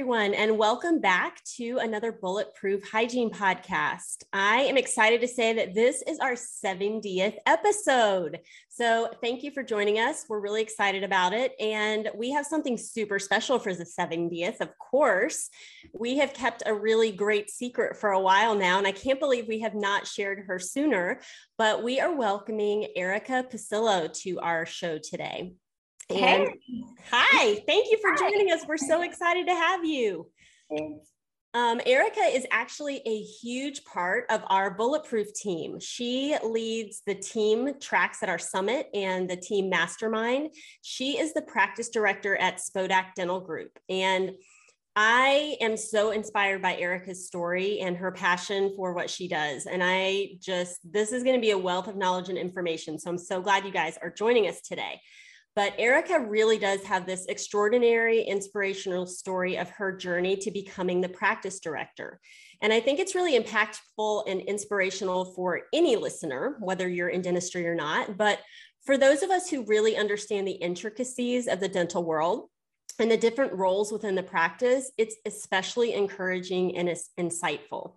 Everyone, and welcome back to another Bulletproof Hygiene podcast. I am excited to say that this is our 70th episode. So, thank you for joining us. We're really excited about it. And we have something super special for the 70th. Of course, we have kept a really great secret for a while now, and I can't believe we have not shared her sooner. But we are welcoming Erica Casillo to our show today. And hey. hi, thank you for hi. joining us. We're so excited to have you. Thanks. Um, Erica is actually a huge part of our Bulletproof team. She leads the team tracks at our summit and the team mastermind. She is the practice director at Spodak Dental Group. And I am so inspired by Erica's story and her passion for what she does. And I just, this is going to be a wealth of knowledge and information. So I'm so glad you guys are joining us today. But Erica really does have this extraordinary inspirational story of her journey to becoming the practice director. And I think it's really impactful and inspirational for any listener, whether you're in dentistry or not. But for those of us who really understand the intricacies of the dental world, and the different roles within the practice, it's especially encouraging and insightful.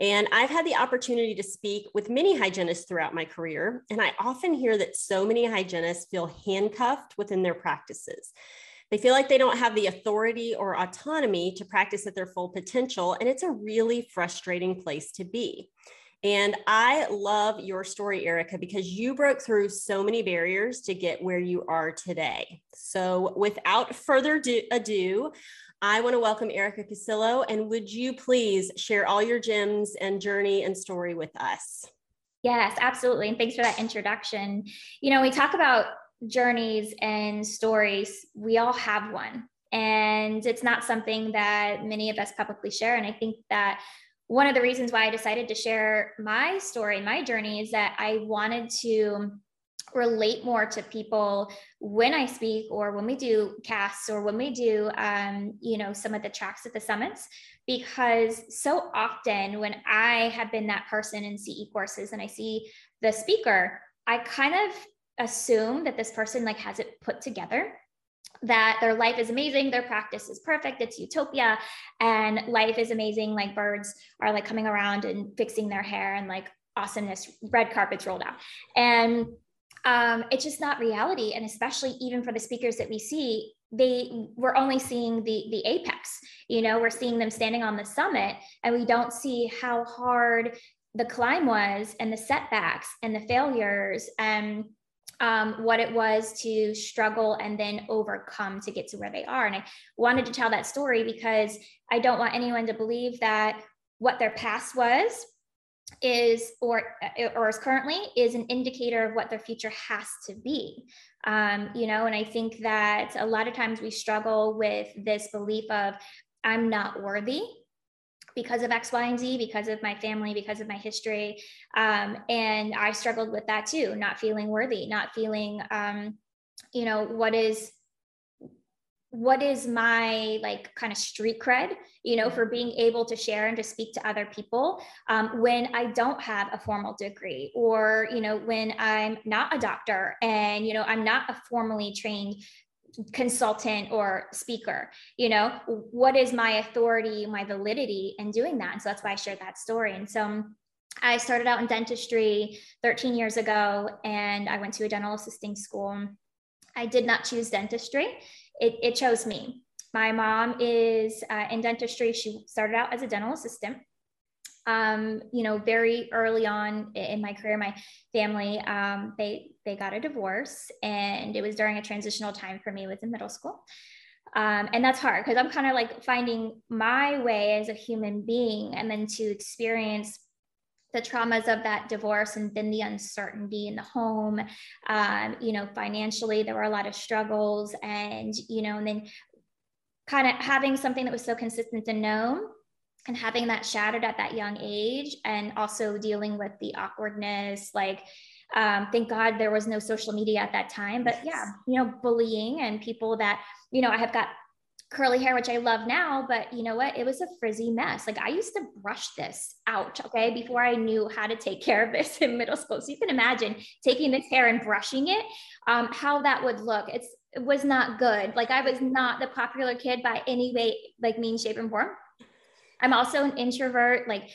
And I've had the opportunity to speak with many hygienists throughout my career. And I often hear that so many hygienists feel handcuffed within their practices. They feel like they don't have the authority or autonomy to practice at their full potential. And it's a really frustrating place to be. And I love your story, Erica, because you broke through so many barriers to get where you are today. So, without further ado, I want to welcome Erica Casillo, And would you please share all your gems and journey and story with us? Yes, absolutely. And thanks for that introduction. You know, we talk about journeys and stories, we all have one. And it's not something that many of us publicly share. And I think that one of the reasons why I decided to share my story, my journey, is that I wanted to relate more to people when I speak or when we do casts or when we do, um, you know, some of the tracks at the summits, because so often when I have been that person in CE courses and I see the speaker, I kind of assume that this person like has it put together that their life is amazing their practice is perfect it's utopia and life is amazing like birds are like coming around and fixing their hair and like awesomeness red carpets rolled out. And um, it's just not reality. And especially even for the speakers that we see, they we're only seeing the the apex. You know, we're seeing them standing on the summit, and we don't see how hard the climb was, and the setbacks, and the failures, and um, what it was to struggle and then overcome to get to where they are. And I wanted to tell that story because I don't want anyone to believe that what their past was is or or is currently is an indicator of what their future has to be. Um, you know and i think that a lot of times we struggle with this belief of i'm not worthy because of x y and z because of my family because of my history. Um, and i struggled with that too not feeling worthy not feeling um, you know what is what is my like kind of street cred you know for being able to share and to speak to other people um, when i don't have a formal degree or you know when i'm not a doctor and you know i'm not a formally trained consultant or speaker you know? What is my authority my validity in doing that? And so that's why i shared that story. And so um, I started out in dentistry 13 years ago and I went to a dental assisting school. I did not choose dentistry it, it chose me. My mom is uh, in dentistry. She started out as a dental assistant. Um, you know, very early on in my career, my family um, they they got a divorce, and it was during a transitional time for me. Was in middle school. um, and that's hard because i'm kind of like finding my way as a human being and then to experience the traumas of that divorce and then the uncertainty in the home um, you know financially there were a lot of struggles and you know and then kind of having something that was so consistent and known and having that shattered at that young age and also dealing with the awkwardness like um, thank god there was no social media at that time but yeah you know bullying and people that you know i have got curly hair which i love now but you know what? It was a frizzy mess. Like i used to brush this out okay before i knew how to take care of this in middle school. So you can imagine taking this hair and brushing it um, how that would look. It's it was not good. Like i was not the popular kid by any way like mean shape and form. I'm also an introvert, like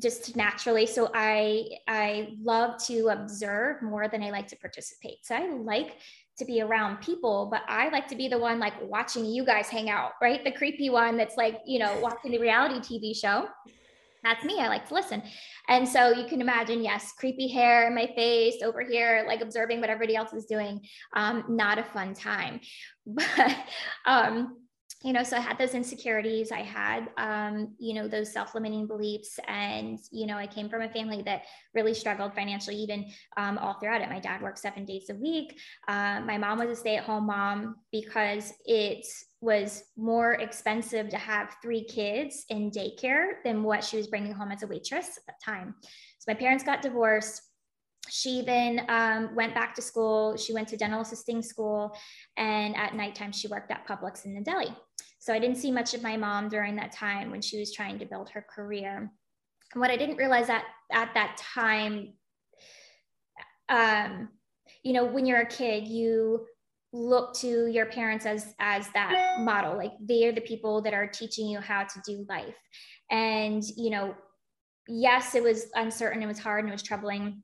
just naturally. So I I love to observe more than I like to participate. So I like to be around people, but I like to be the one like watching you guys hang out, right? The creepy one that's like, you know, watching the reality TV show. That's me. I like to listen. And so you can imagine, yes, creepy hair in my face over here, like observing what everybody else is doing. Um, not a fun time. But um, you know, so I had those insecurities. I had, um, you know, those self limiting beliefs. And, you know, I came from a family that really struggled financially, even um, all throughout it. My dad worked seven days a week. Uh, my mom was a stay at home mom because it was more expensive to have three kids in daycare than what she was bringing home as a waitress at that time. So my parents got divorced she then um, went back to school. She went to dental assisting school, and at nighttime she worked at Publix in the deli. So I didn't see much of my mom during that time when she was trying to build her career. And what I didn't realize that at that time, um, you know, when you're a kid, you look to your parents as as that model. Like they are the people that are teaching you how to do life. And you know, yes, it was uncertain, it was hard, and it was troubling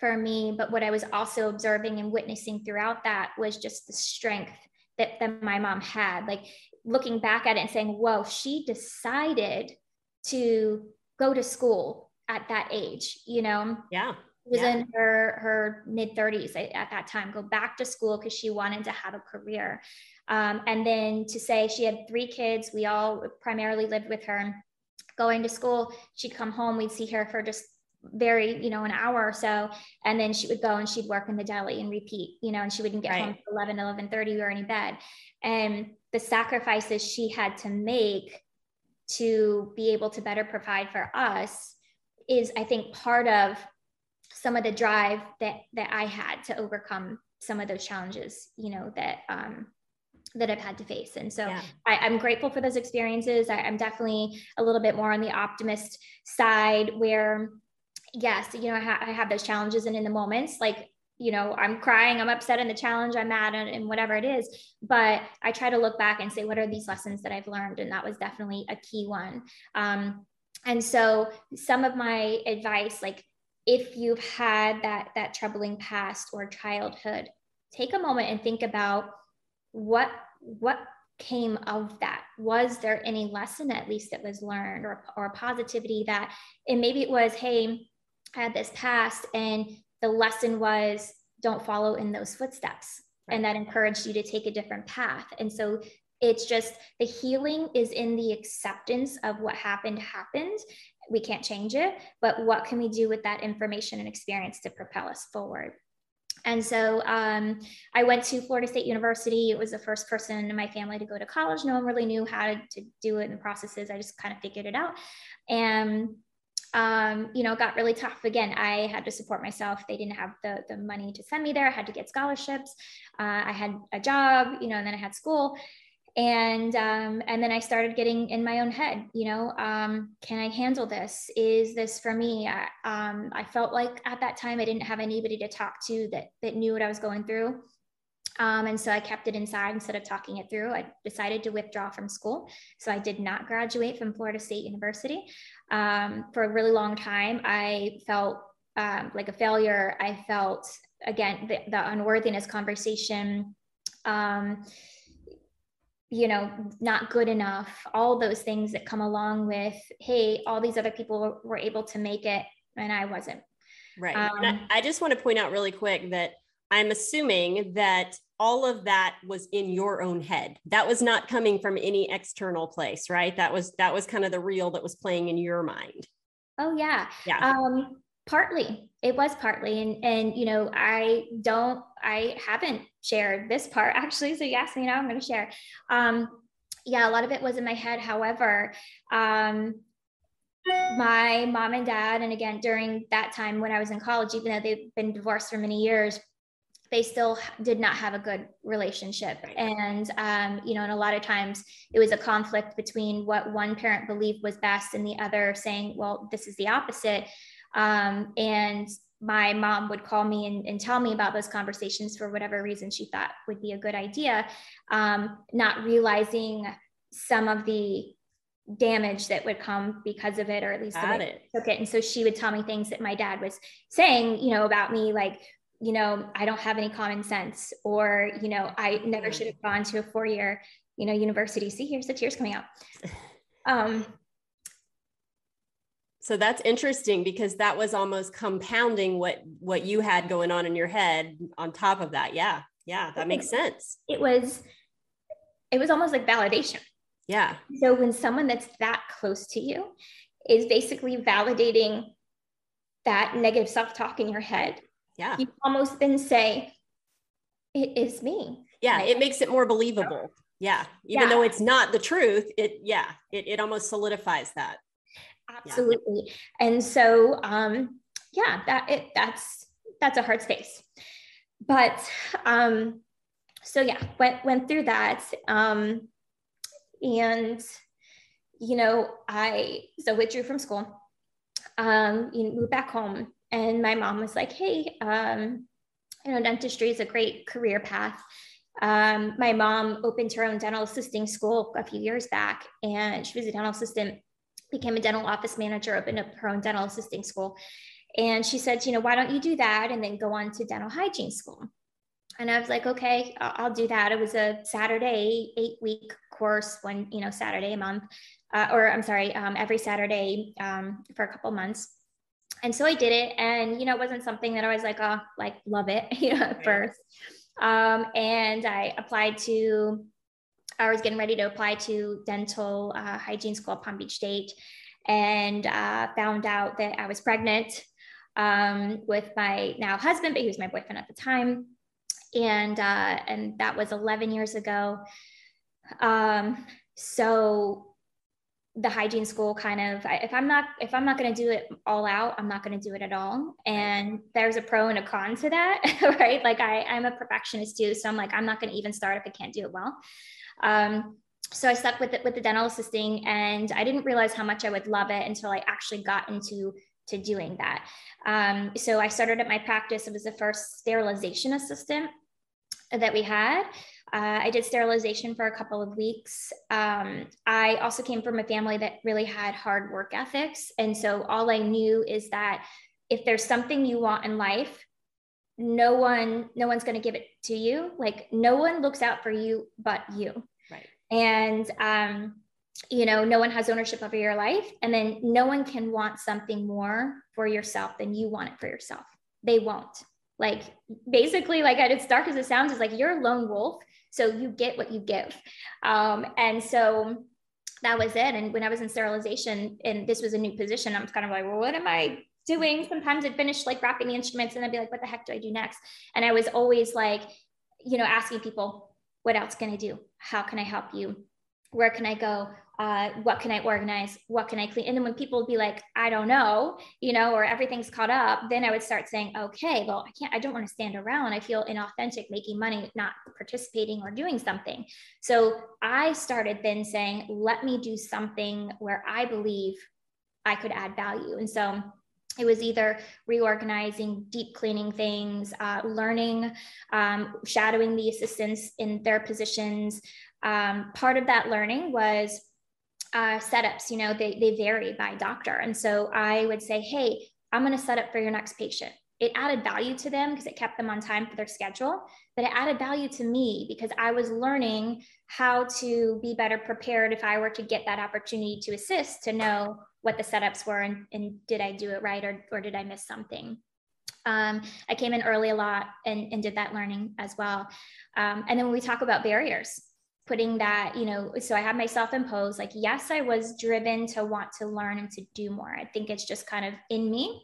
for me. But what I was also observing and witnessing throughout that was just the strength that, that my mom had. Like looking back at it and saying, whoa, she decided to go to school at that age, you know? Yeah. She was yeah. in her her mid 30s at that time, go back to school because she wanted to have a career. Um, and then to say she had three kids, we all primarily lived with her. Going to school, she'd come home, we'd see her for just very you know an hour or so and then she would go and she'd work in the deli and repeat you know and she wouldn't get right. home 11 11 30 we were in bed and the sacrifices she had to make to be able to better provide for us is i think part of some of the drive that that i had to overcome some of those challenges you know that um that I've had to face. And so yeah. I, am grateful for those experiences. I, I'm definitely a little bit more on the optimist side where yes, you know, I, ha- I have those challenges and in the moments, like, you know, I'm crying, I'm upset in the challenge, I'm mad and, and whatever it is. But I try to look back and say, what are these lessons that I've learned? And that was definitely a key one. Um, and so some of my advice, like if you've had that that troubling past or childhood, take a moment and think about what what came of that was there any lesson at least that was learned or, or positivity that and maybe it was hey had this past and the lesson was don't follow in those footsteps right. and that encouraged you to take a different path and so it's just the healing is in the acceptance of what happened happened we can't change it but what can we do with that information and experience to propel us forward and so um, I went to Florida State University. It was the first person in my family to go to college. No one really knew how to, to do it in the processes. I just kind of figured it out. And um, you know, got really tough. Again, I had to support myself. They didn't have the, the money to send me there. I had to get scholarships. Uh, I had a job, you know, and then I had school. And um, and then I started getting in my own head, you know, um, can I handle this? Is this for me? I, um, I felt like at that time I didn't have anybody to talk to that that knew what I was going through. Um, and so I kept it inside instead of talking it through. I decided to withdraw from school. So I did not graduate from Florida State University. Um, for a really long time, I felt um, like a failure. I felt, again, the, the unworthiness conversation. Um, you know, not good enough, all those things that come along with, hey, all these other people were able to make it and I wasn't. Right. I, um, I just want to point out really quick that I'm assuming that all of that was in your own head. That was not coming from any external place, right? That was that was kind of the real that was playing in your mind. Oh yeah. Yeah. Um partly. It was partly and and you know, I don't I haven't shared this part actually, so you asked me now I'm going to share. Um yeah, a lot of it was in my head. However, um my mom and dad and again during that time when I was in college even though they've been divorced for many years they still did not have a good relationship. And um, you know and a lot of times it was a conflict between what one parent believed was best and the other saying well this is the opposite. Um, and my mom would call me and, and, tell me about those conversations for whatever reason she thought would be a good idea um, not realizing some of the damage that would come because of it or at least it. took it. And so she would tell me things that my dad was saying you know about me like you know, I don't have any common sense, or, you know, I never should have gone to a four year, you know, university. See, here's the tears coming out. Um, so that's interesting because that was almost compounding what what you had going on in your head on top of that. Yeah. Yeah, that makes sense. It was it was almost like validation. Yeah. So when someone that's that close to you is basically validating that negative self-talk in your head yeah. You almost then say it is me. Yeah it makes it more believable. Yeah. Even yeah. though it's not the truth it yeah it, it almost solidifies that. Absolutely. Yeah. and so um yeah that it that's that's a hard space. But um so yeah went went through that um and you know i so withdrew from school um you know, moved back home and my mom was like, hey, um, you know, dentistry is a great career path. Um, my mom opened her own dental assisting school a few years back, and she was a dental assistant, became a dental office manager, opened up her own dental assisting school. And she said, you know, why don't you do that and then go on to dental hygiene school? And I was like, okay, I'll do that. It was a Saturday, eight week course, one, you know, Saturday a month, uh, or I'm sorry, um, every Saturday um, for a couple months and so I did it, and you know, it wasn't something that I was like, oh, like love it, you know, at first. Um, and I applied to, I was getting ready to apply to dental uh, hygiene school at Palm Beach State, and uh, found out that I was pregnant um, with my now husband, but he was my boyfriend at the time, and uh, and that was 11 years ago. Um, so the hygiene school kind of if i'm not if i'm not going to do it all out i'm not going to do it at all. And there's a pro and a con to that right? Like i i'm a perfectionist too so i'm like i'm not going to even start if i can't do it well. Um, so i stuck with it with the dental assisting and i didn't realize how much i would love it until i actually got into to doing that. Um, so i started at my practice. It was the first sterilization assistant that we had uh, I did sterilization for a couple of weeks. Um, I also came from a family that really had hard work ethics. And so all I knew is that if there's something you want in life, no one, no one's going to give it to you. Like no one looks out for you but you. Right. And, um, you know, no one has ownership over your life. And then no one can want something more for yourself than you want it for yourself. They won't. Like basically, like as dark as it sounds, is like you're a lone wolf so you get what you give. Um, and so that was it. And when I was in sterilization and this was a new position, I'm kind of like, well, what am I doing? Sometimes I'd finish like wrapping the instruments and I'd be like, what the heck do I do next? And I was always like, you know, asking people, what else can I do? How can I help you? Where can I go? uh, what can I organize? What can I clean? And then when people would be like, I don't know, you know, or everything's caught up, then I would start saying, okay, well, I can't, I don't want to stand around. I feel inauthentic making money, not participating or doing something. So I started then saying, let me do something where I believe I could add value. And so it was either reorganizing, deep cleaning things, uh, learning, um, shadowing the assistants in their positions. Um, part of that learning was uh, setups, you know, they, they vary by doctor. And so I would say, hey, I'm going to set up for your next patient. It added value to them because it kept them on time for their schedule, but it added value to me because I was learning how to be better prepared if I were to get that opportunity to assist to know what the setups were and, and did I do it right or, or did I miss something. Um, I came in early a lot and, and did that learning as well. Um, and then when we talk about barriers, putting that, you know, so I had myself imposed like, yes, I was driven to want to learn and to do more. I think it's just kind of in me.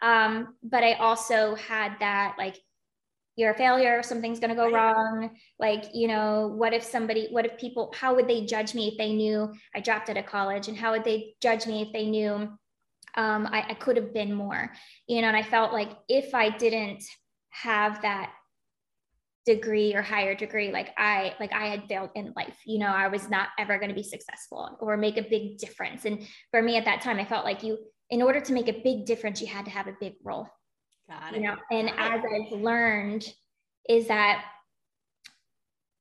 Um, but I also had that like, you're a failure, something's going to go wrong. Like, you know, what if somebody, what if people, how would they judge me if they knew I dropped out of college? And how would they judge me if they knew um, I, I could have been more? You know, and I felt like if I didn't have that degree or higher degree like i like i had failed in life you know i was not ever going to be successful or make a big difference. And for me at that time i felt like you in order to make a big difference you had to have a big role. Got it. you know and as i've learned is that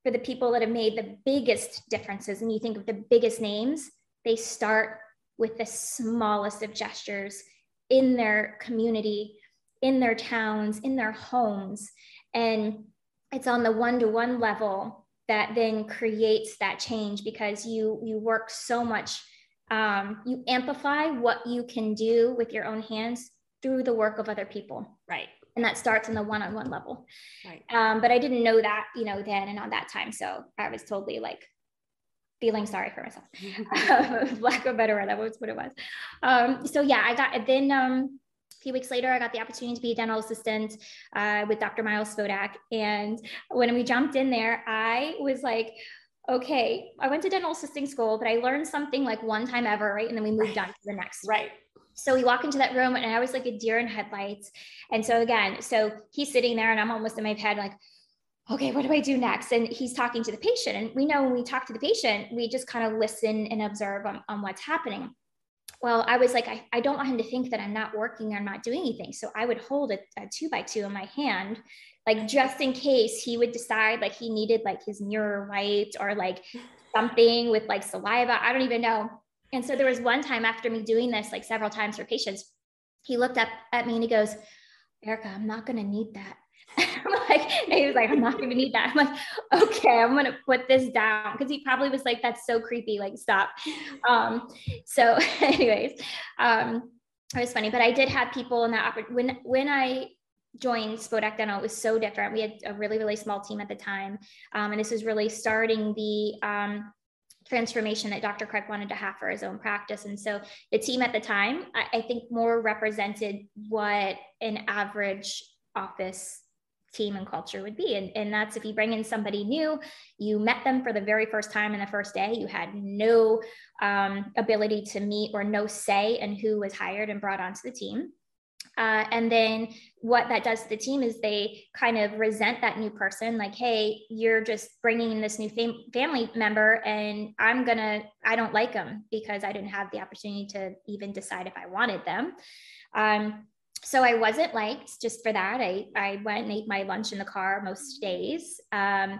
for the people that have made the biggest differences and you think of the biggest names they start with the smallest of gestures in their community in their towns in their homes. And it's on the one-to-one level that then creates that change because you you work so much um, you amplify what you can do with your own hands through the work of other people. Right. And that starts on the one-on-one level. Right. Um, but i didn't know that you know then and on that time. So i was totally like feeling sorry for myself. Lack of better word that was what it was. Um, so yeah i got then um, a few weeks later, I got the opportunity to be a dental assistant uh, with Dr. Miles Spodak. And when we jumped in there, I was like, okay, I went to dental assisting school, but I learned something like one time ever, right? And then we moved right. on to the next. Right. So we walk into that room and I was like a deer in headlights. And so again, so he's sitting there and I'm almost in my head like, okay, what do I do next? And he's talking to the patient. And we know when we talk to the patient, we just kind of listen and observe on, on what's happening well, I was like, I, I don't want him to think that I'm not working or I'm not doing anything. So I would hold a, a two by two in my hand, like just in case he would decide like he needed like his mirror wiped or like something with like saliva. I don't even know. And so there was one time after me doing this like several times for patients, he looked up at me and he goes, Erica, I'm not going to need that. Like, he was like, I'm not gonna need that. I'm like, okay, I'm gonna put this down because he probably was like, that's so creepy. Like, stop. Um, so, anyways, um, it was funny, but I did have people in that when when I joined Spodak Dental, it was so different. We had a really, really small team at the time. Um, and this was really starting the um, transformation that Dr. Craig wanted to have for his own practice. And so the team at the time, I, I think more represented what an average office team and culture would be. And, and that's if you bring in somebody new, you met them for the very first time in the first day, you had no um, ability to meet or no say in who was hired and brought onto the team. Uh, and then what that does to the team is they kind of resent that new person like hey you're just bringing in this new fam- family member and i'm gonna i don't like them because i didn't have the opportunity to even decide if i wanted them um, so I wasn't liked just for that. I, I went and ate my lunch in the car most days. Um,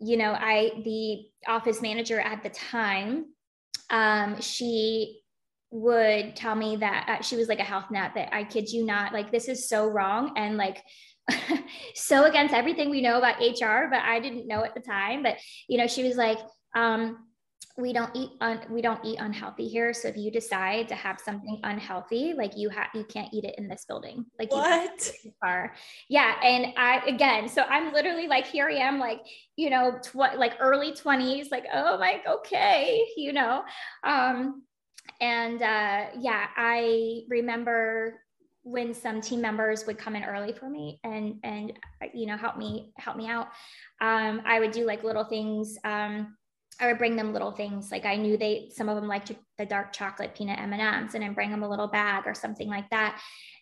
you know, I, the office manager at the time, um, she would tell me that uh, she was like a health nut that I kid you not, like, this is so wrong. And like, so against everything we know about HR, but I didn't know at the time. But, you know, she was like, um, we don't eat un, we don't eat unhealthy here. So if you decide to have something unhealthy like you have you can't eat it in this building. Like what? are yeah and i again so i'm literally like here i am like you know tw- like early 20s like oh like okay you know? Um and uh yeah i remember when some team members would come in early for me and and you know help me help me out. Um i would do like little things um I would bring them little things like I knew they some of them liked the dark chocolate peanut M and M's, and I'd bring them a little bag or something like that.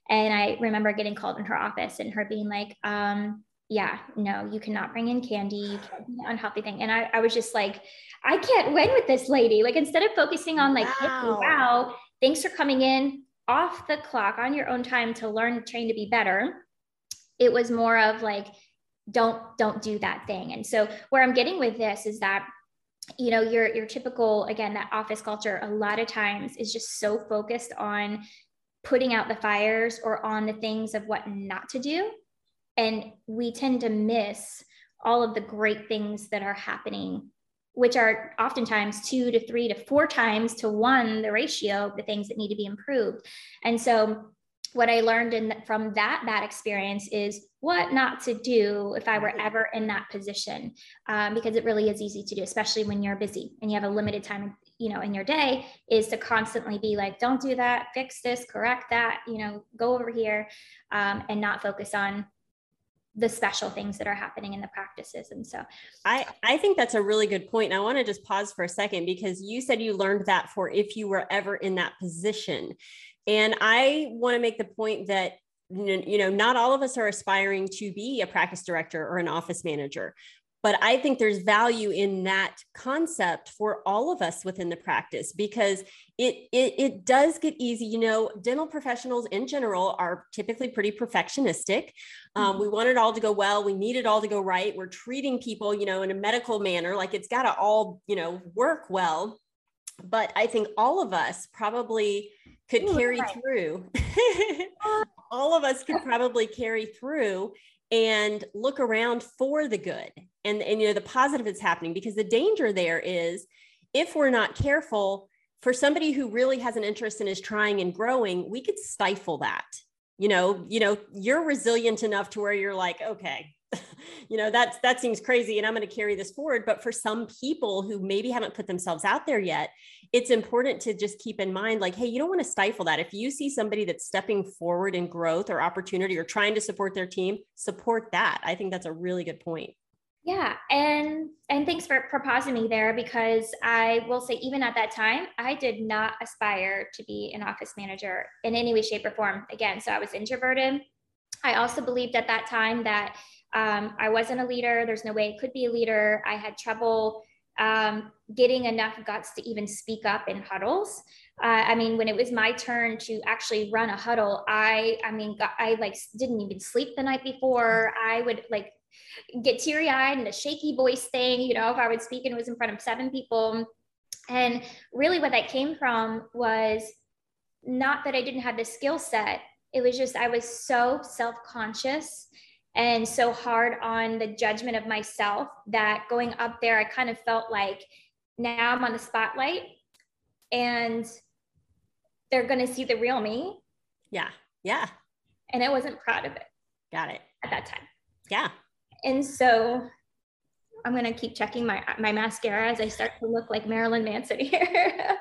And I remember getting called in her office and her being like, um, "Yeah, no, you cannot bring in candy. You can't unhealthy thing." And I, I was just like, "I can't win with this lady." Like instead of focusing on like, wow, wow thanks for coming in off the clock on your own time to learn, train to be better. It was more of like, don't don't do that thing. And so where I'm getting with this is that you know your your typical again that office culture a lot of times is just so focused on putting out the fires or on the things of what not to do. And we tend to miss all of the great things that are happening which are oftentimes two to three to four times to one the ratio of the things that need to be improved. And so what I learned in from that bad experience is what not to do if I were ever in that position, um, because it really is easy to do, especially when you're busy and you have a limited time, you know, in your day. Is to constantly be like, don't do that, fix this, correct that, you know, go over here, um, and not focus on the special things that are happening in the practices and so i i think that's a really good point and i want to just pause for a second because you said you learned that for if you were ever in that position and I want to make the point that you know not all of us are aspiring to be a practice director or an office manager but i think there's value in that concept for all of us within the practice because it, it it does get easy. You know dental professionals in general are typically pretty perfectionistic. Um, mm-hmm. we want it all to go well. We need it all to go right. We're treating people you know in a medical manner like it's got to all you know work well but i think all of us probably could Ooh, carry right. through. Uh, all of us could probably carry through and look around for the good and, and you know the positive that's happening because the danger there is if we're not careful for somebody who really has an interest and is trying and growing we could stifle that you know you know you're resilient enough to where you're like okay you know that's that seems crazy and i'm going to carry this forward but for some people who maybe haven't put themselves out there yet it's important to just keep in mind like hey you don't want to stifle that. If you see somebody that's stepping forward in growth or opportunity or trying to support their team support that. I think that's a really good point. Yeah and and thanks for, for pausing me there because i will say even at that time i did not aspire to be an office manager in any way shape or form. Again so i was introverted. I also believed at that time that um, I wasn't a leader. There's no way I could be a leader. I had trouble um, getting enough guts to even speak up in huddles. Uh, I mean, when it was my turn to actually run a huddle, I, I mean, I like didn't even sleep the night before. I would like get teary eyed and a shaky voice thing, you know, if I would speak and it was in front of seven people. And really, what that came from was not that I didn't have the skill set, it was just I was so self conscious and so hard on the judgment of myself that going up there, I kind of felt like now I'm on the spotlight and they're going to see the real me. Yeah. Yeah. And I wasn't proud of it. Got it. At that time. Yeah. And so I'm going to keep checking my, my mascara as I start to look like Marilyn Manson here.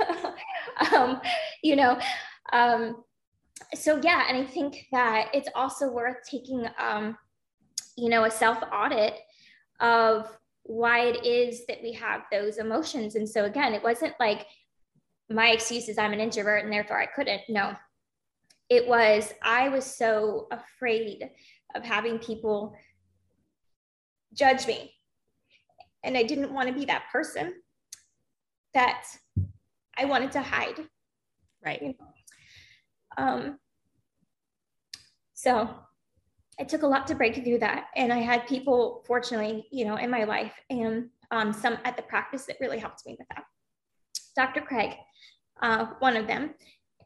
um, you know, um, so yeah, and I think that it's also worth taking, um, you know, a self audit of why it is that we have those emotions. And so again, it wasn't like my excuse is I'm an introvert and therefore I couldn't. No, it was I was so afraid of having people judge me, and I didn't want to be that person that I wanted to hide. Right. You know? Um, so it took a lot to break through that. And I had people, fortunately, you know, in my life and um, some at the practice that really helped me with that. Dr. Craig, uh, one of them,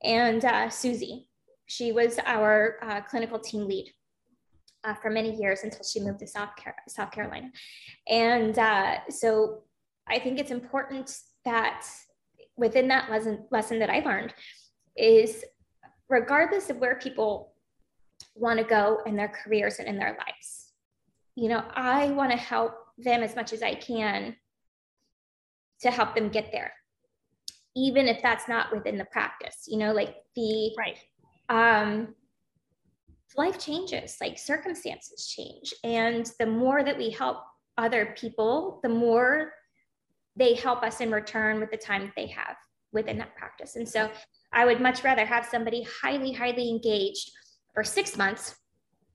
and uh, Susie. She was our uh, clinical team lead uh, for many years until she moved to South, Car- South Carolina. And uh, so I think it's important that within that lesson, lesson that I learned is regardless of where people want to go in their careers and in their lives. You know, I want to help them as much as I can to help them get there, even if that's not within the practice. You know, like the right. Um, life changes, like circumstances change, and the more that we help other people, the more they help us in return with the time that they have within that practice. And so I would much rather have somebody highly, highly engaged for six months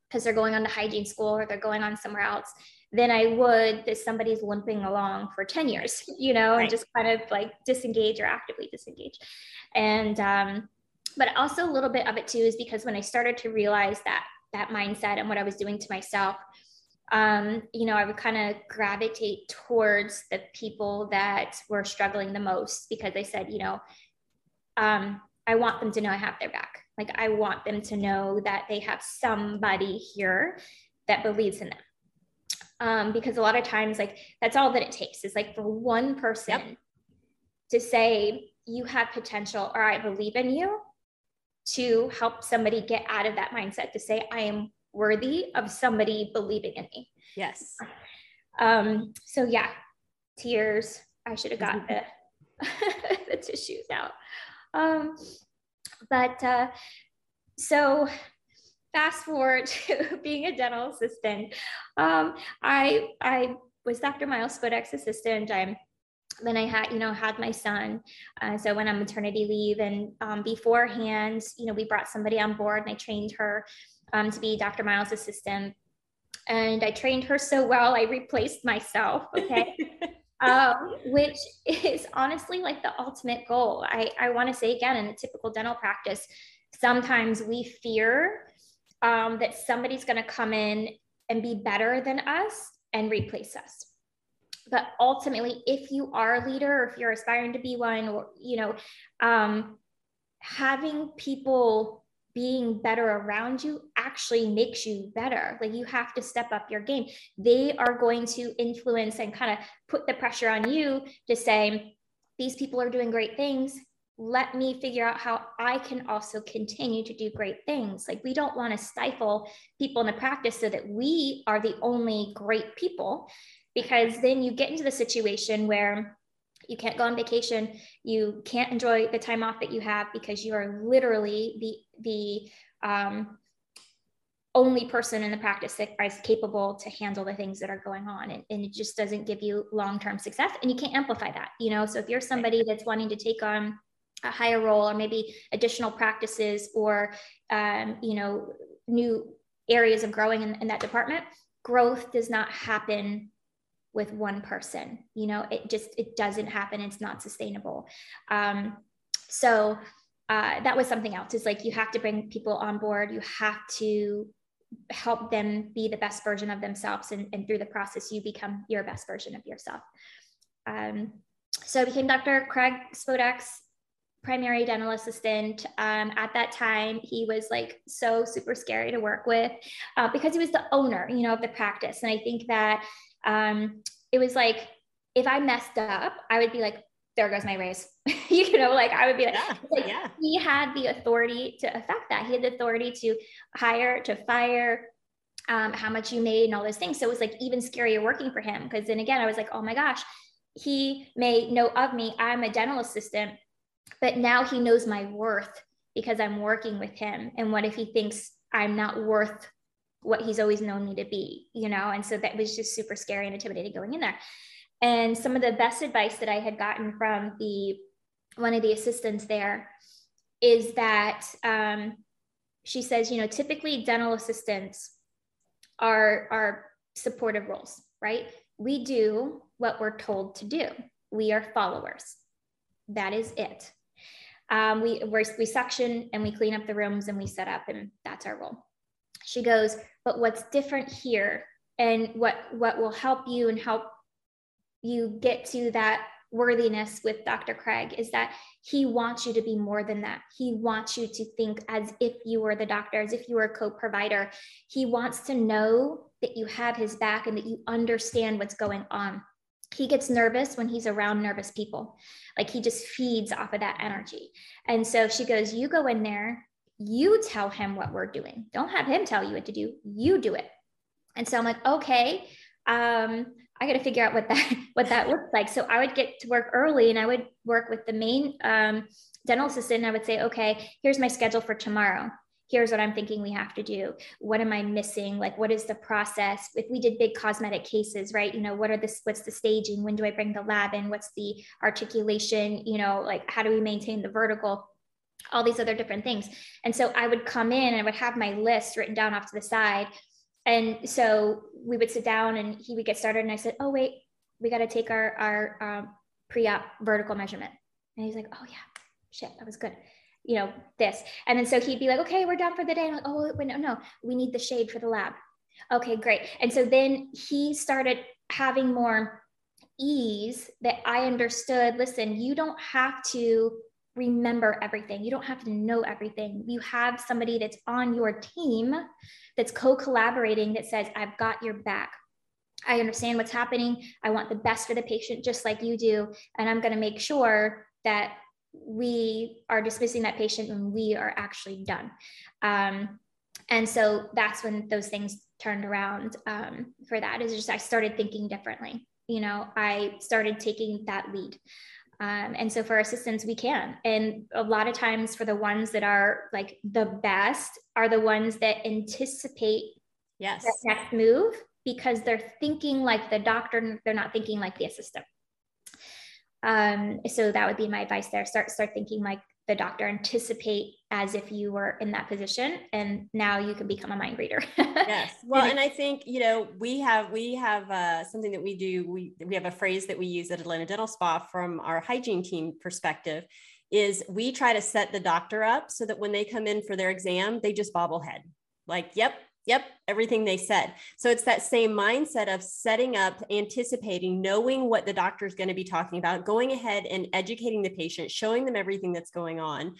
because they're going on to hygiene school or they're going on somewhere else than I would that somebody's limping along for 10 years, you know, right. and just kind of like disengage or actively disengage. And, um, but also a little bit of it too is because when I started to realize that that mindset and what I was doing to myself, um, you know, I would kind of gravitate towards the people that were struggling the most because I said, you know, um, I want them to know I have their back. Like I want them to know that they have somebody here that believes in them. Um, because a lot of times, like that's all that it takes is like for one person yep. to say, you have potential or I believe in you. to help somebody get out of that mindset to say, I am worthy of somebody believing in me. Yes. Um, so yeah, tears. I should have got the, the tissues out. Um, but uh, so fast forward to being a dental assistant. Um, I I was Dr. Miles Spodak's assistant. I'm then I had, you know, had my son. Uh, so I went on maternity leave, and um, beforehand, you know, we brought somebody on board, and I trained her um, to be Dr. Miles' assistant. And I trained her so well, I replaced myself. Okay. um, which is honestly like the ultimate goal. I, I want to say again, in a typical dental practice, sometimes we fear um, that somebody's going to come in and be better than us and replace us. But ultimately, if you are a leader, or if you're aspiring to be one, or you know, um, having people being better around you actually makes you better. Like you have to step up your game. They are going to influence and kind of put the pressure on you to say, these people are doing great things. Let me figure out how I can also continue to do great things. Like we don't want to stifle people in the practice so that we are the only great people, because then you get into the situation where you can't go on vacation you can't enjoy the time off that you have because you are literally the the um, only person in the practice that is capable to handle the things that are going on. And, and it just doesn't give you long-term success and you can't amplify that you know? So if you're somebody that's wanting to take on a higher role or maybe additional practices or um, you know new areas of growing in, in that department growth does not happen with one person you know it just it doesn't happen. It's not sustainable. Um, so uh, that was something else. Is like you have to bring people on board. You have to help them be the best version of themselves and, and through the process you become your best version of yourself. Um, so i became dr craig spodak's primary dental assistant. Um, at that time he was like so super scary to work with uh, because he was the owner you know of the practice. And i think that um, it was like if I messed up, I would be like, there goes my raise. you know, like I would be like, yeah, like yeah. he had the authority to affect that. He had the authority to hire, to fire, um, how much you made and all those things. So it was like even scarier working for him. Cause then again, I was like, oh my gosh, he may know of me. I'm a dental assistant, but now he knows my worth because I'm working with him. And what if he thinks I'm not worth what he's always known me to be, you know? And so that was just super scary and intimidating going in there. And some of the best advice that I had gotten from the one of the assistants there is that um, she says, you know, typically dental assistants are are supportive roles, right? We do what we're told to do. We are followers. That is it. Um, we we suction and we clean up the rooms and we set up, and that's our role. She goes, but what's different here and what what will help you and help you get to that worthiness with Dr. Craig is that he wants you to be more than that. He wants you to think as if you were the doctor, as if you were a co provider. He wants to know that you have his back and that you understand what's going on. He gets nervous when he's around nervous people. Like he just feeds off of that energy. And so she goes, You go in there you tell him what we're doing. Don't have him tell you what to do. You do it. And so I'm like, okay, um, I got to figure out what that what that looks like. So I would get to work early, and I would work with the main um, dental assistant. And I would say, okay, here's my schedule for tomorrow. Here's what I'm thinking we have to do. What am I missing? Like, what is the process? If we did big cosmetic cases, right? You know, what are this? What's the staging? When do I bring the lab in? What's the articulation? You know, like how do we maintain the vertical? All these other different things. And so I would come in and I would have my list written down off to the side. And so we would sit down and he would get started. And I said, Oh, wait, we got to take our, our um, pre op vertical measurement. And he's like, Oh, yeah, shit, that was good. You know, this. And then so he'd be like, Okay, we're done for the day. I'm like, Oh, wait, no, no, we need the shade for the lab. Okay, great. And so then he started having more ease that I understood listen, you don't have to remember everything. You don't have to know everything. You have somebody that's on your team that's co collaborating that says, I've got your back. I understand what's happening. I want the best for the patient, just like you do. And I'm going to make sure that we are dismissing that patient when we are actually done. Um, and so that's when those things turned around um, for that is just I started thinking differently. You know, I started taking that lead. Um, and so for assistants, we can. And a lot of times for the ones that are like the best are the ones that anticipate yes. that next move because they're thinking like the doctor, they're not thinking like the assistant. Um, so that would be my advice there. Start start thinking like the doctor, anticipate as if you were in that position, and now you can become a mind reader. yes. Well, and I think you know we have we have uh, something that we do. We we have a phrase that we use at Atlanta Dental Spa from our hygiene team perspective. Is we try to set the doctor up so that when they come in for their exam, they just bobblehead. Like, yep, Yep, everything they said. So it's that same mindset of setting up, anticipating, knowing what the doctor is going to be talking about, going ahead and educating the patient, showing them everything that's going on.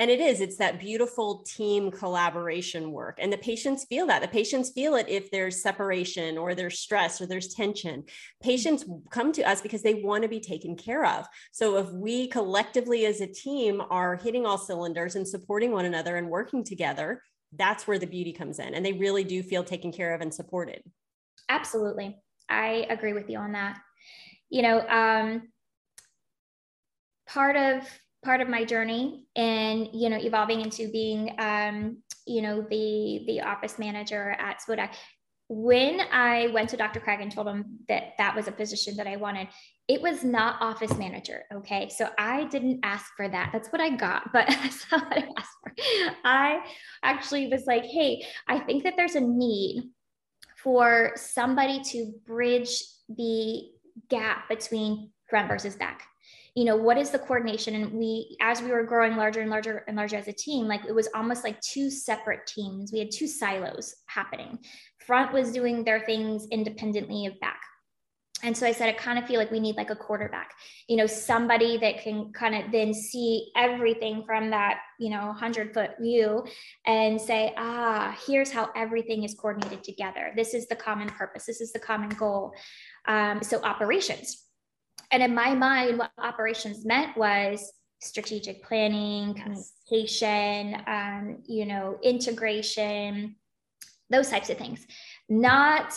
And it is, it's that beautiful team collaboration work. And the patients feel that. The patients feel it if there's separation or there's stress or there's tension. Patients come to us because they want to be taken care of. So if we collectively as a team are hitting all cylinders and supporting one another and working together, that's where the beauty comes in and they really do feel taken care of and supported absolutely i agree with you on that you know um, part of part of my journey and you know evolving into being um, you know the the office manager at Spodak when I went to Dr. Craig and told him that that was a position that I wanted, it was not office manager. Okay. So I didn't ask for that. That's what I got, but that's not what I asked for. I actually was like, hey, I think that there's a need for somebody to bridge the gap between front versus back you know what is the coordination and we as we were growing larger and larger and larger as a team like it was almost like two separate teams we had two silos happening front was doing their things independently of back and so i said i kind of feel like we need like a quarterback you know somebody that can kind of then see everything from that you know 100 foot view and say ah here's how everything is coordinated together. This is the common purpose. This is the common goal. Um, so operations. And in my mind, what operations meant was strategic planning, communication, um, you know, integration, those types of things, not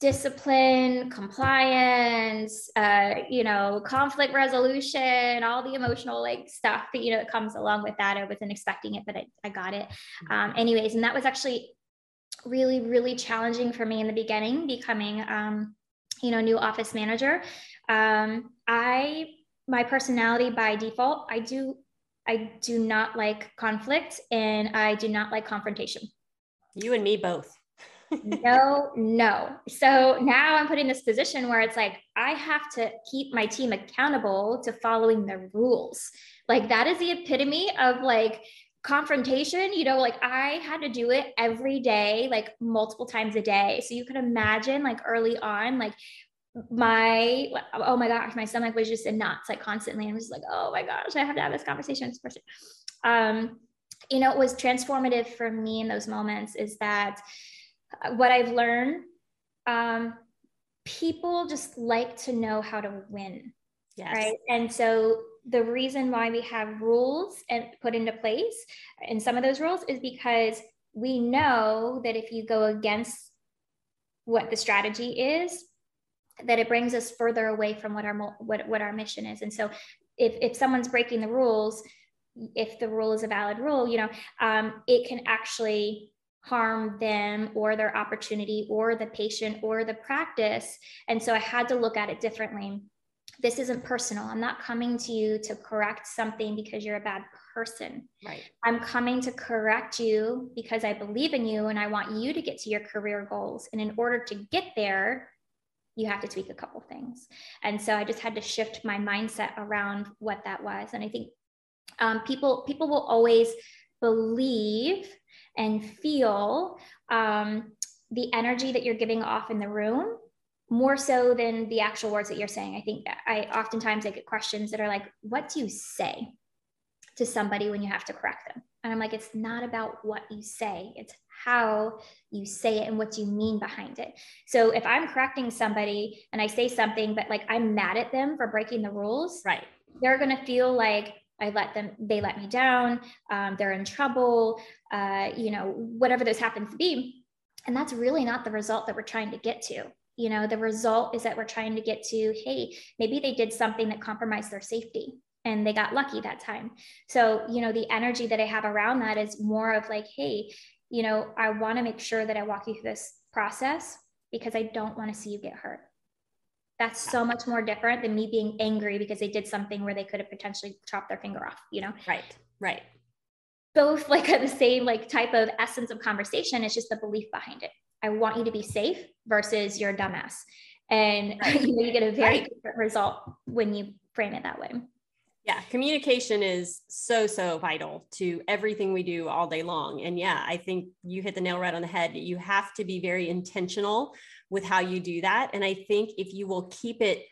discipline, compliance, uh, you know, conflict resolution, all the emotional like stuff that, you know, that comes along with that. I wasn't expecting it, but I, I got it. Mm-hmm. Um, anyways, and that was actually really, really challenging for me in the beginning, becoming, um, you know, new office manager um, I my personality by default, I do I do not like conflict and I do not like confrontation. You and me both. No, no. So now I'm put in this position where it's like I have to keep my team accountable to following the rules. Like that is the epitome of like confrontation you know like i had to do it every day like multiple times a day so you can imagine like early on like my oh my gosh, my stomach was just in knots like constantly. I was like, oh my gosh, I have to have this conversation with this person. Um, you know, it was transformative for me in those moments is that what I've learned, um, people just like to know how to win. Yes. Right. And so the reason why we have rules and put into place and some of those rules is because we know that if you go against what the strategy is, that it brings us further away from what our what, what our mission is and so if if someone's breaking the rules if the rule is a valid rule you know um, it can actually harm them or their opportunity or the patient or the practice. And so i had to look at it differently. This isn't personal. I'm not coming to you to correct something because you're a bad person. Right. I'm coming to correct you because i believe in you and i want you to get to your career goals. And in order to get there you have to tweak a couple things. And so I just had to shift my mindset around what that was. And I think um, people people will always believe and feel um, the energy that you're giving off in the room more so than the actual words that you're saying. I think I oftentimes I get questions that are like, "What do you say to somebody when you have to correct them?" And I'm like, "It's not about what you say; it's how you say it and what you mean behind it. So if I'm correcting somebody and I say something, but like I'm mad at them for breaking the rules, right? they're going to feel like I let them, they let me down, um, they're in trouble, uh, you know, whatever this happens to be. And that's really not the result that we're trying to get to. You know, the result is that we're trying to get to, hey, maybe they did something that compromised their safety and they got lucky that time. So, you know, the energy that I have around that is more of like, hey, you know, I want to make sure that I walk you through this process because I don't want to see you get hurt. That's so much more different than me being angry because they did something where they could have potentially chopped their finger off, you know? Right, right. Both like the same like type of essence of conversation. It's just the belief behind it. I want you to be safe versus you're a dumbass. And right. you know, you get a very right. different result when you frame it that way. Yeah, communication is so, so vital to everything we do all day long. And yeah, I think you hit the nail right on the head. You have to be very intentional with how you do that. And I think if you will keep it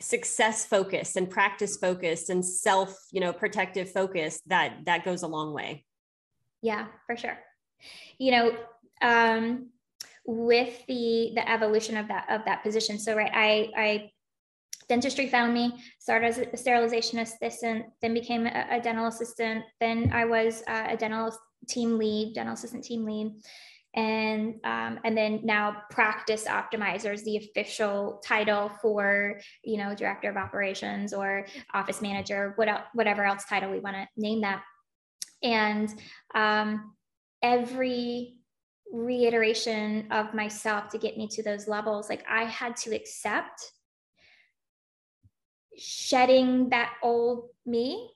success focused and practice focused and self, you know, protective focused, that that goes a long way. Yeah, for sure. You know, um, with the the evolution of that of that position. So right, I I dentistry found me, started as a sterilization assistant, then became a, a dental assistant. Then I was uh, a dental team lead, dental assistant team lead. And um, and then now practice optimizer is the official title for you know director of operations or office manager, what else, whatever else title we want to name that. And um, every reiteration of myself to get me to those levels, like I had to accept shedding that old me.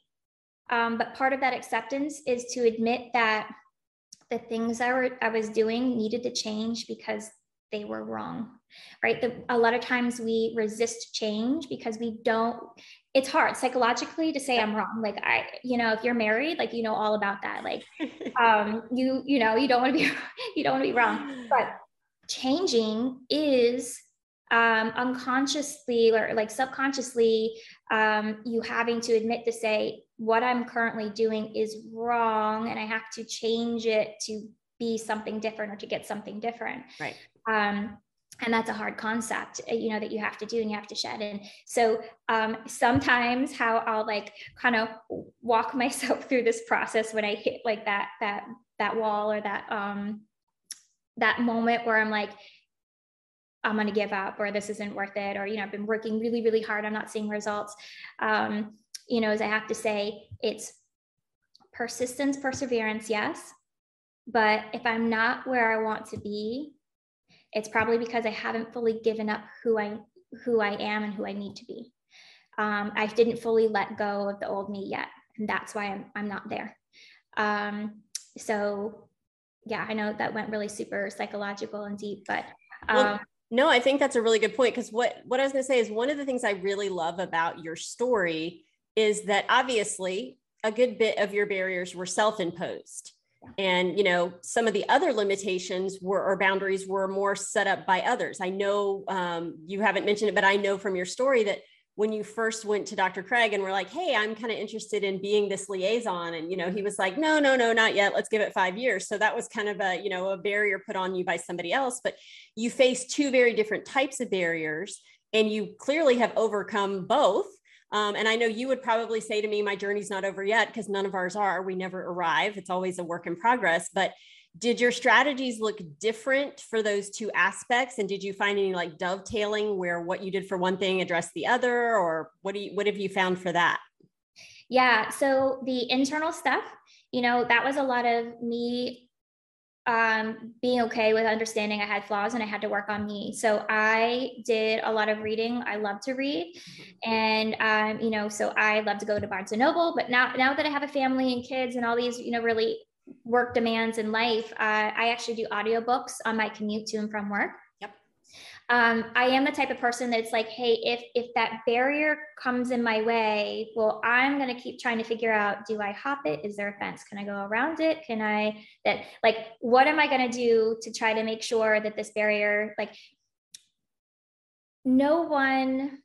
Um, but part of that acceptance is to admit that the things I, were, I was doing needed to change because they were wrong, right? The, a lot of times we resist change because we don't, it's hard psychologically to say I'm wrong. Like I, you know, if you're married, like, you know, all about that. Like, um, you, you know, you don't want to be, you don't want to be wrong, but changing is um, unconsciously or like subconsciously um, you having to admit to say what i'm currently doing is wrong and i have to change it to be something different or to get something different. Right. Um, and that's a hard concept uh, you know that you have to do and you have to shed. And so um, sometimes how i'll like kind of walk myself through this process when i hit like that that that wall or that um that moment where i'm like I'm going to give up or this isn't worth it or you know I've been working really really hard. I'm not seeing results. Um, you know as I have to say it's persistence perseverance yes. But if I'm not where I want to be it's probably because I haven't fully given up who I who I am and who I need to be. Um, I didn't fully let go of the old me yet and that's why I'm I'm not there. Um, so yeah I know that went really super psychological and deep but um, well, no, I think that's a really good point because what what I was going to say is one of the things I really love about your story is that obviously a good bit of your barriers were self-imposed. And you know, some of the other limitations were or boundaries were more set up by others. I know um, you haven't mentioned it, but I know from your story that when you first went to Dr. Craig and were like, "Hey, I'm kind of interested in being this liaison," and you know, he was like, "No, no, no, not yet. Let's give it five years." So that was kind of a you know a barrier put on you by somebody else. But you face two very different types of barriers, and you clearly have overcome both. Um, and I know you would probably say to me, "My journey's not over yet," because none of ours are. We never arrive. It's always a work in progress. But did your strategies look different for those two aspects and did you find any like dovetailing where what you did for one thing addressed the other or what do you what have you found for that yeah so the internal stuff you know that was a lot of me um, being okay with understanding I had flaws and I had to work on me. So I did a lot of reading. I love to read, mm-hmm. and um, you know, so I love to go to Barnes and Noble. But now, now that I have a family and kids and all these, you know, really work demands in life, uh, I actually do audiobooks on my commute to and from work. Um, I am the type of person that's like, hey, if if that barrier comes in my way, well, I'm gonna keep trying to figure out: do I hop it? Is there a fence? Can I go around it? Can I that like what am I gonna do to try to make sure that this barrier like no one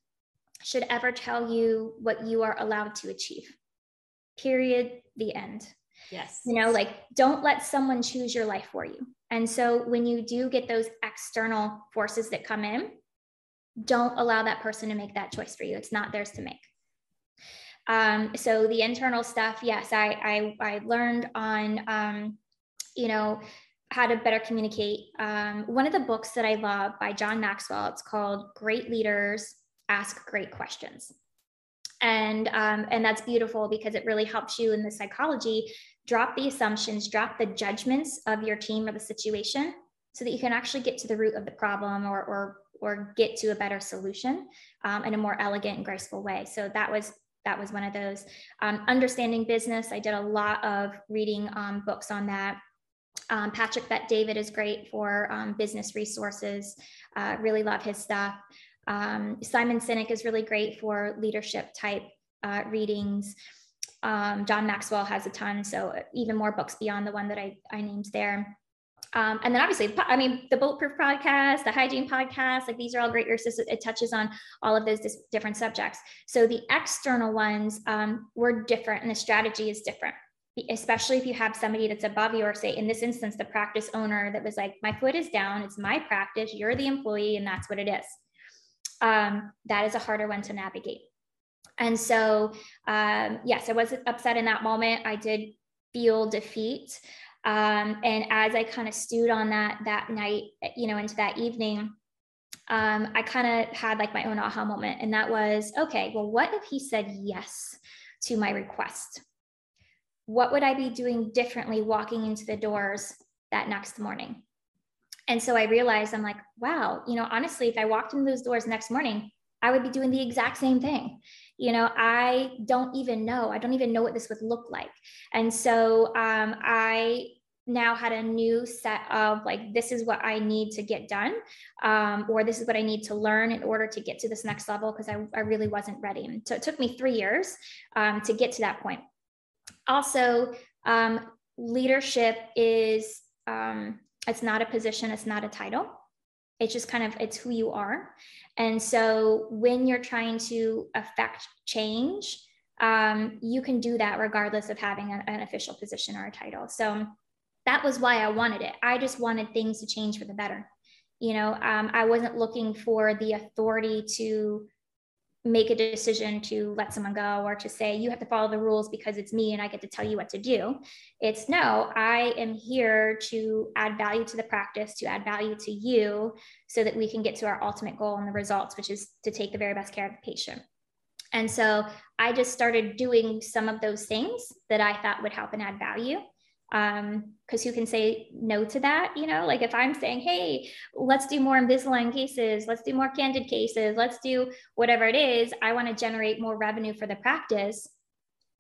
should ever tell you what you are allowed to achieve. Period. The end. Yes. You know, like don't let someone choose your life for you. And so when you do get those external forces that come in, don't allow that person to make that choice for you. It's not theirs to make. Um, so the internal stuff, yes, I I, I learned on um, you know how to better communicate. Um, one of the books that I love by John Maxwell, it's called Great Leaders Ask Great Questions. And, um, and that's beautiful because it really helps you in the psychology drop the assumptions, drop the judgments of your team or the situation so that you can actually get to the root of the problem or, or, or get to a better solution um, in a more elegant and graceful way. So that was that was one of those. Um, understanding business, I did a lot of reading um, books on that. Um, Patrick Bet David is great for um, business resources. Uh, really love his stuff. Um, Simon Sinek is really great for leadership type uh, readings. Um, John Maxwell has a ton, so even more books beyond the one that I, I named there. Um, and then obviously, I mean, the Bulletproof podcast, the hygiene podcast, like these are all great resources. It touches on all of those dis- different subjects. So the external ones um, were different and the strategy is different, especially if you have somebody that's above you, or say in this instance, the practice owner that was like, my foot is down, it's my practice, you're the employee, and that's what it is. Um, that is a harder one to navigate. And so, um, yes, I was upset in that moment. I did feel defeat. Um, and as I kind of stewed on that that night, you know, into that evening, um, I kind of had like my own aha moment, and that was okay. Well, what if he said yes to my request? What would I be doing differently walking into the doors that next morning? And so I realized I'm like, wow, you know, honestly, if I walked in those doors next morning, I would be doing the exact same thing. You know, I don't even know. I don't even know what this would look like. And so um, I now had a new set of like, this is what I need to get done, um, or this is what I need to learn in order to get to this next level because I, I really wasn't ready. So it took me three years um, to get to that point. Also, um, leadership is, um, it's not a position, it's not a title it's just kind of it's who you are. And so when you're trying to affect change um, you can do that regardless of having a, an official position or a title. So that was why i wanted it. I just wanted things to change for the better. You know um, i wasn't looking for the authority to make a decision to let someone go or to say you have to follow the rules because it's me and I get to tell you what to do. It's no, I am here to add value to the practice, to add value to you so that we can get to our ultimate goal and the results, which is to take the very best care of the patient. And so I just started doing some of those things that I thought would help and add value um because who can say no to that you know? Like if i'm saying hey let's do more invisalign cases let's do more candid cases let's do whatever it is i want to generate more revenue for the practice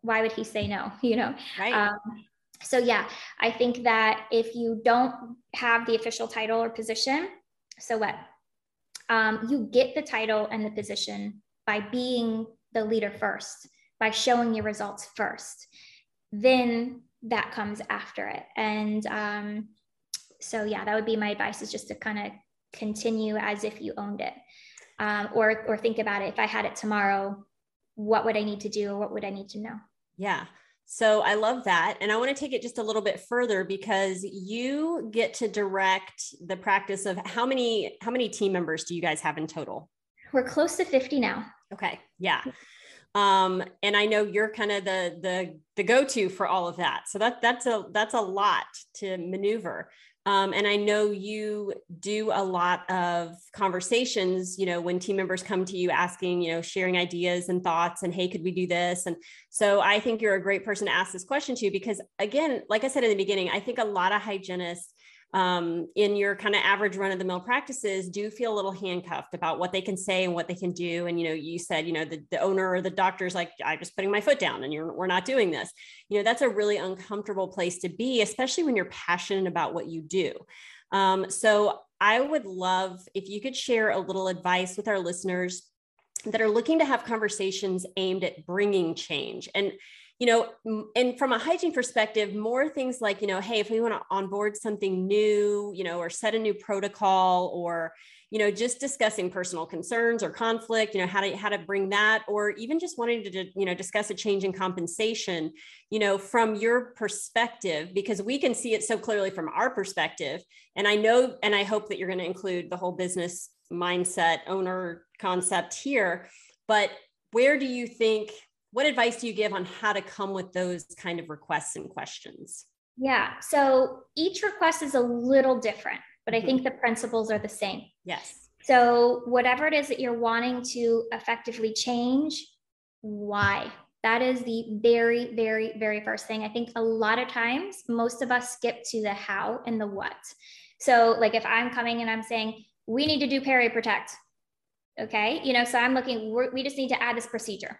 why would he say no you know? Right. Um, so yeah i think that if you don't have the official title or position so what? Um, you get the title and the position by being the leader first by showing your results first. Then that comes after it. And um, so, yeah, that would be my advice is just to kind of continue as if you owned it. Um, or, or think about it. If I had it tomorrow, what would I need to do? Or what would I need to know? Yeah. So I love that. And I want to take it just a little bit further because you get to direct the practice of how many, how many team members do you guys have in total? We're close to 50 now. Okay. Yeah um, and I know you're kind of the the the go-to for all of that. So that that's a that's a lot to maneuver. Um, and I know you do a lot of conversations, you know, when team members come to you asking, you know, sharing ideas and thoughts and, hey, could we do this? And so I think you're a great person to ask this question to because, again, like I said in the beginning, I think a lot of hygienists um, in your kind of average run of the mill practices do feel a little handcuffed about what they can say and what they can do. And, you know, you said, you know, the, the owner or the doctor's like, I'm just putting my foot down and you're, we're not doing this. You know, that's a really uncomfortable place to be, especially when you're passionate about what you do. Um, so I would love if you could share a little advice with our listeners that are looking to have conversations aimed at bringing change. And you know, and from a hygiene perspective, more things like, you know, hey, if we want to onboard something new, you know, or set a new protocol or, you know, just discussing personal concerns or conflict, you know, how to how to bring that, or even just wanting to, you know, discuss a change in compensation, you know, from your perspective, because we can see it so clearly from our perspective. And I know, and I hope that you're going to include the whole business mindset owner concept here. But where do you think what advice do you give on how to come with those kind of requests and questions? Yeah. So each request is a little different, but mm-hmm. I think the principles are the same. Yes. So whatever it is that you're wanting to effectively change, why? That is the very, very, very first thing. I think a lot of times most of us skip to the how and the what. So, like if I'm coming and I'm saying, we need to do Perio Protect, okay, you know, so I'm looking, we just need to add this procedure.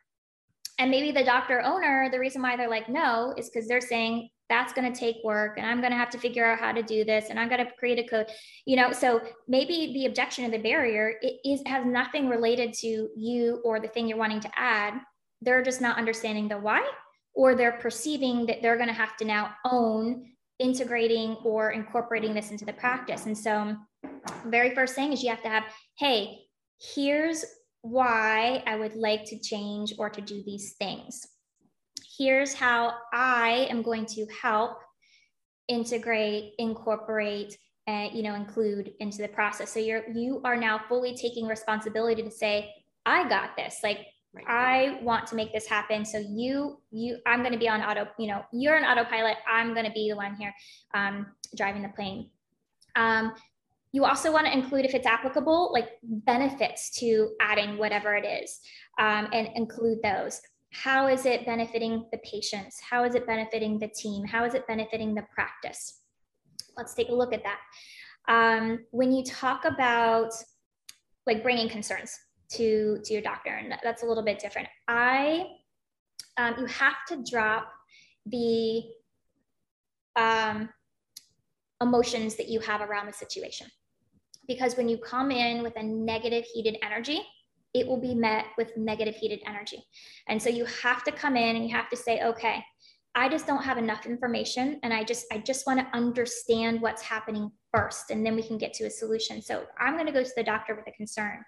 And maybe the doctor owner, the reason why they're like, no, is because they're saying that's going to take work and I'm going to have to figure out how to do this and I'm going to create a code, you know, so maybe the objection or the barrier it is has nothing related to you or the thing you're wanting to add. They're just not understanding the why or they're perceiving that they're going to have to now own integrating or incorporating this into the practice. And so very first thing is you have to have hey here's why i would like to change or to do these things here's how i am going to help integrate incorporate and you know include into the process so you're you are now fully taking responsibility to say i got this like Right. I want to make this happen. So you, you, I'm going to be on auto, you know, you're an autopilot. I'm going to be the one here um, driving the plane. Um, you also want to include, if it's applicable, like benefits to adding whatever it is um, and include those. How is it benefiting the patients? How is it benefiting the team? How is it benefiting the practice? Let's take a look at that. Um, when you talk about like bringing concerns, to to your doctor and that's a little bit different i um, you have to drop the um, emotions that you have around the situation because when you come in with a negative heated energy it will be met with negative heated energy and so you have to come in and you have to say okay i just don't have enough information and i just i just want to understand what's happening first and then we can get to a solution so i'm going to go to the doctor with a concern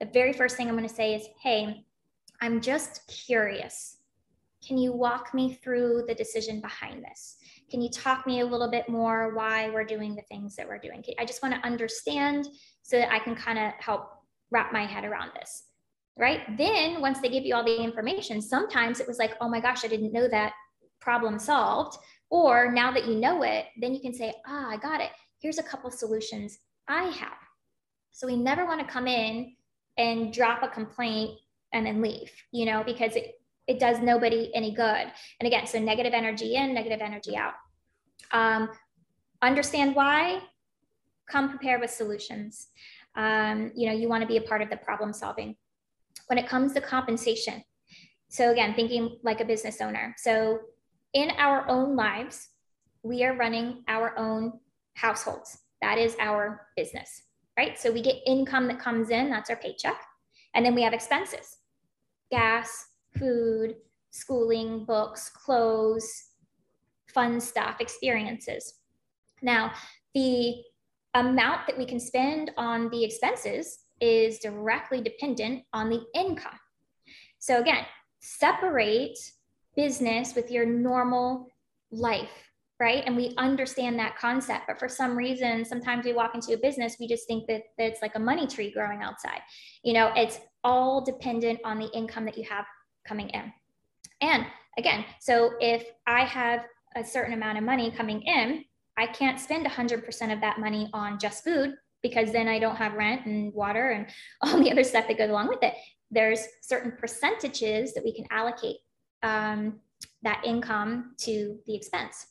the very first thing I'm going to say is, hey, I'm just curious. Can you walk me through the decision behind this? Can you talk me a little bit more why we're doing the things that we're doing? I just want to understand so that I can kind of help wrap my head around this. Right. Then, once they give you all the information, sometimes it was like, oh my gosh, I didn't know that problem solved. Or now that you know it, then you can say, ah, oh, I got it. Here's a couple solutions I have. So we never want to come in and drop a complaint and then leave, you know, because it, it does nobody any good. And again, so negative energy in, negative energy out. Um, understand why, come prepared with solutions. Um, you know, you want to be a part of the problem solving. When it comes to compensation, so again, thinking like a business owner. So in our own lives, we are running our own households. That is our business right? So we get income that comes in, that's our paycheck. And then we have expenses gas, food, schooling, books, clothes, fun stuff, experiences. Now, the amount that we can spend on the expenses is directly dependent on the income. So, again, separate business with your normal life right? And we understand that concept. But for some reason, sometimes we walk into a business, we just think that, that it's like a money tree growing outside. You know, it's all dependent on the income that you have coming in. And again, so if I have a certain amount of money coming in, I can't spend 100% of that money on just food because then I don't have rent and water and all the other stuff that goes along with it. There's certain percentages that we can allocate um, that income to the expense.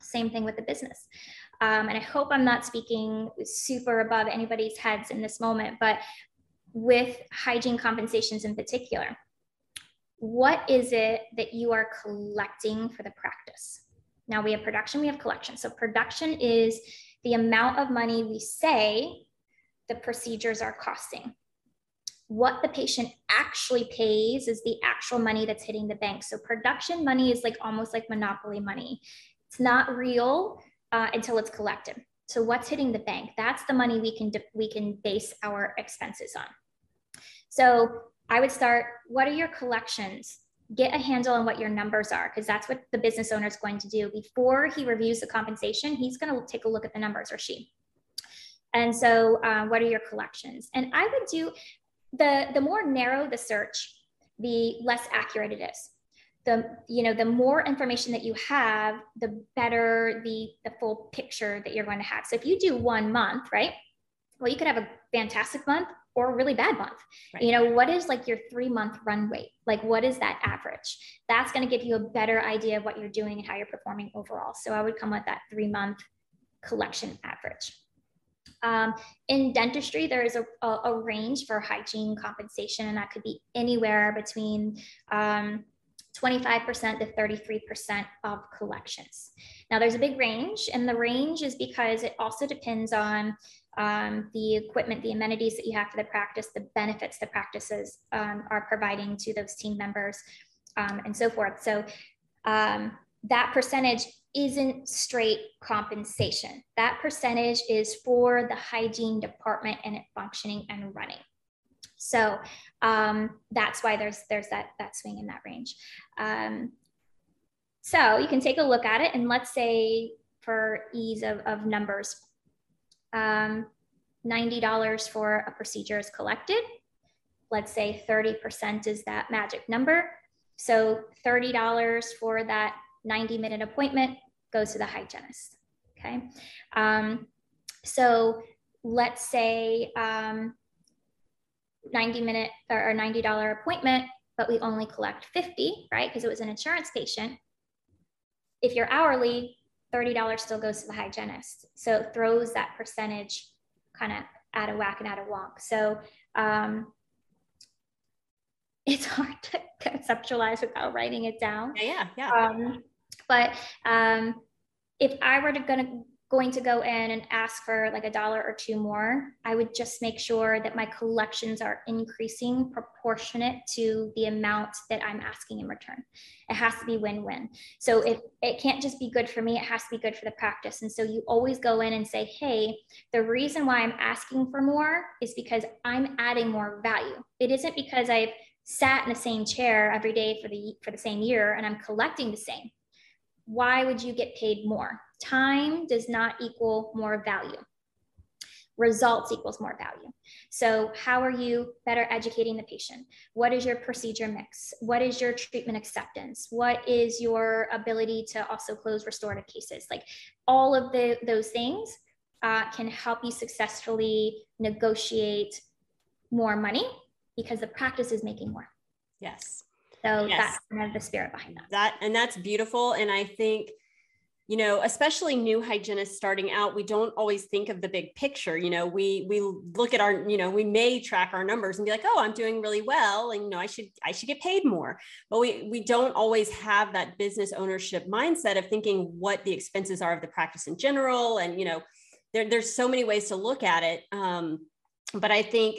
Same thing with the business. Um, and I hope I'm not speaking super above anybody's heads in this moment, but with hygiene compensations in particular, what is it that you are collecting for the practice? Now we have production, we have collection. So production is the amount of money we say the procedures are costing. What the patient actually pays is the actual money that's hitting the bank. So production money is like almost like monopoly money. It's not real uh, until it's collected. So what's hitting the bank? That's the money we can we can base our expenses on. So I would start. What are your collections? Get a handle on what your numbers are, because that's what the business owner is going to do before he reviews the compensation. He's going to take a look at the numbers, or she. And so, uh, what are your collections? And I would do the the more narrow the search, the less accurate it is the you know the more information that you have the better the the full picture that you're going to have so if you do one month right well you could have a fantastic month or a really bad month. Right. you know what is like your three month run rate like what is that average? That's going to give you a better idea of what you're doing and how you're performing overall. So i would come with that three month collection average. Um, in dentistry, there is a, a, a, range for hygiene compensation, and that could be anywhere between um, 25% to 33% of collections. Now, there's a big range, and the range is because it also depends on um, the equipment, the amenities that you have for the practice, the benefits the practices um, are providing to those team members, um, and so forth. So, um, that percentage isn't straight compensation. That percentage is for the hygiene department and it functioning and running. So um, that's why there's there's that that swing in that range. Um, so you can take a look at it, and let's say for ease of, of numbers, um, $90 for a procedure is collected. Let's say 30% is that magic number. So $30 for that 90 minute appointment goes to the hygienist. Okay. Um, so let's say um, 90 minute or $90 appointment, but we only collect 50, right? Because it was an insurance patient. If you're hourly, $30 still goes to the hygienist. So it throws that percentage kind of out of whack and out of wonk. So um, it's hard to conceptualize without writing it down. Yeah, yeah. Um, but um, if I were to gonna going to go in and ask for like a dollar or two more, I would just make sure that my collections are increasing proportionate to the amount that I'm asking in return. It has to be win-win. So if it can't just be good for me, it has to be good for the practice. And so you always go in and say, hey, the reason why I'm asking for more is because I'm adding more value. It isn't because I've sat in the same chair every day for the for the same year and I'm collecting the same. Why would you get paid more? Time does not equal more value. Results equals more value. So, how are you better educating the patient? What is your procedure mix? What is your treatment acceptance? What is your ability to also close restorative cases? Like all of the, those things uh, can help you successfully negotiate more money because the practice is making more. Yes. So yes. that's kind of the spirit behind that. That and that's beautiful. And I think you know especially new hygienists starting out we don't always think of the big picture you know we we look at our you know we may track our numbers and be like oh i'm doing really well and you know i should i should get paid more but we we don't always have that business ownership mindset of thinking what the expenses are of the practice in general and you know there, there's so many ways to look at it um, but i think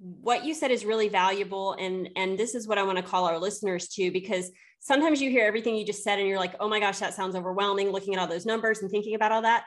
what you said is really valuable and and this is what i want to call our listeners to because sometimes you hear everything you just said and you're like oh my gosh that sounds overwhelming looking at all those numbers and thinking about all that.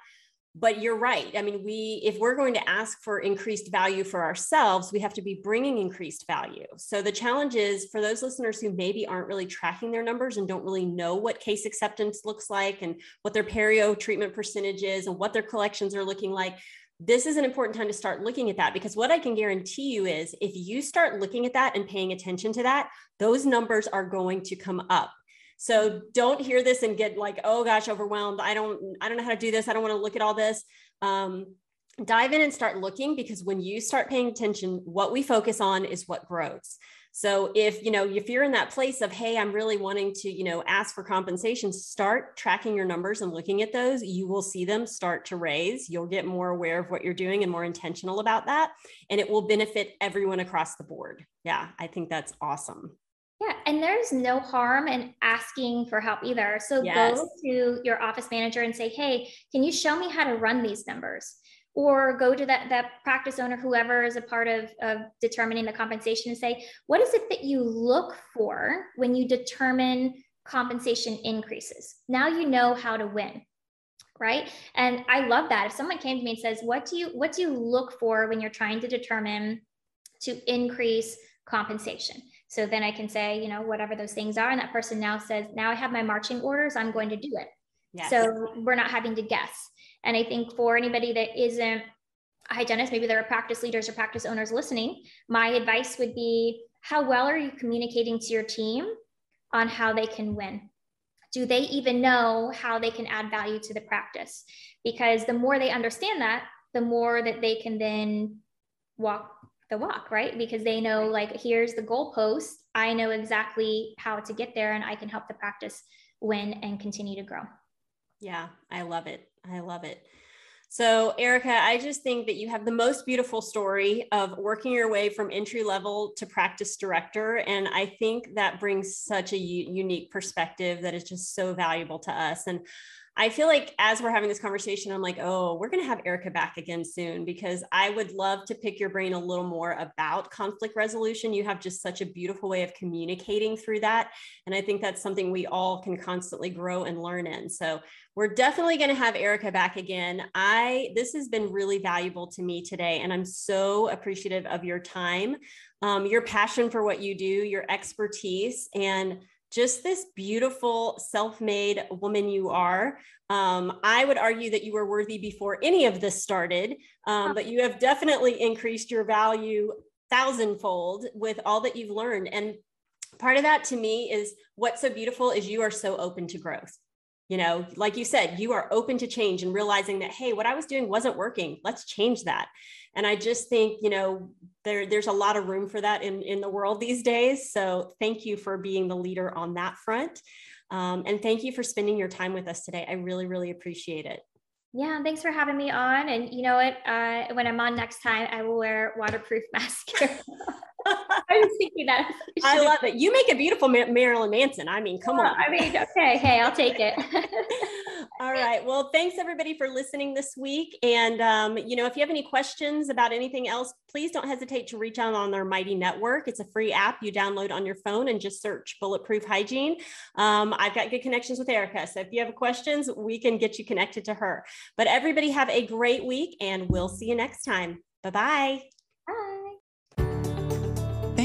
But you're right. I mean we if we're going to ask for increased value for ourselves we have to be bringing increased value. So the challenge is for those listeners who maybe aren't really tracking their numbers and don't really know what case acceptance looks like and what their perio treatment percentage is and what their collections are looking like this is an important time to start looking at that because what I can guarantee you is if you start looking at that and paying attention to that, those numbers are going to come up. So don't hear this and get like, oh gosh, overwhelmed. I don't, I don't know how to do this. I don't want to look at all this. Um, dive in and start looking because when you start paying attention, what we focus on is what grows. So if, you know, if you're in that place of, hey, I'm really wanting to, you know, ask for compensation, start tracking your numbers and looking at those. You will see them start to raise. You'll get more aware of what you're doing and more intentional about that. And it will benefit everyone across the board. Yeah, I think that's awesome. Yeah, and there's no harm in asking for help either. So yes. go to your office manager and say, "Hey, can you show me how to run these numbers?" Or go to that, that practice owner, whoever is a part of, of determining the compensation and say, what is it that you look for when you determine compensation increases? Now you know how to win right? And i love that. If someone came to me and says what do you what do you look for when you're trying to determine to increase compensation? So then i can say you know whatever those things are. And that person now says now i have my marching orders. I'm going to do it. Yes. so we're not having to guess and I think for anybody that isn't a hygienist, maybe there are practice leaders or practice owners listening, my advice would be how well are you communicating to your team on how they can win? Do they even know how they can add value to the practice? Because the more they understand that, the more that they can then walk the walk, right? Because they know, like, here's the goalpost. I know exactly how to get there, and I can help the practice win and continue to grow. Yeah, I love it. I love it. So, Erica, I just think that you have the most beautiful story of working your way from entry level to practice director. And I think that brings such a u- unique perspective that is just so valuable to us. And I feel like as we're having this conversation, I'm like, oh, we're going to have Erica back again soon because I would love to pick your brain a little more about conflict resolution. You have just such a beautiful way of communicating through that. And I think that's something we all can constantly grow and learn in. So we're definitely going to have Erica back again. I this has been really valuable to me today, and I'm so appreciative of your time, um, your passion for what you do, your expertise, and just this beautiful self-made woman you are. Um, I would argue that you were worthy before any of this started, um, but you have definitely increased your value thousandfold with all that you've learned. And part of that to me is what's so beautiful is you are so open to growth you know like you said you are open to change and realizing that hey what i was doing wasn't working let's change that and i just think you know there there's a lot of room for that in in the world these days so thank you for being the leader on that front um, and thank you for spending your time with us today i really really appreciate it yeah, thanks for having me on. And you know what? Uh, when I'm on next time, I will wear waterproof mascara. I was thinking that. I, love it. You make a beautiful Marilyn Manson. I mean, come on. I mean, okay. Hey, I'll take it. All right. Well, thanks everybody for listening this week. And, um, you know, if you have any questions about anything else, please don't hesitate to reach out on our Mighty Network. It's a free app you download on your phone and just search Bulletproof Hygiene. Um, I've got good connections with Erica. So if you have questions, we can get you connected to her. But everybody have a great week and we'll see you next time. Bye-bye. Bye.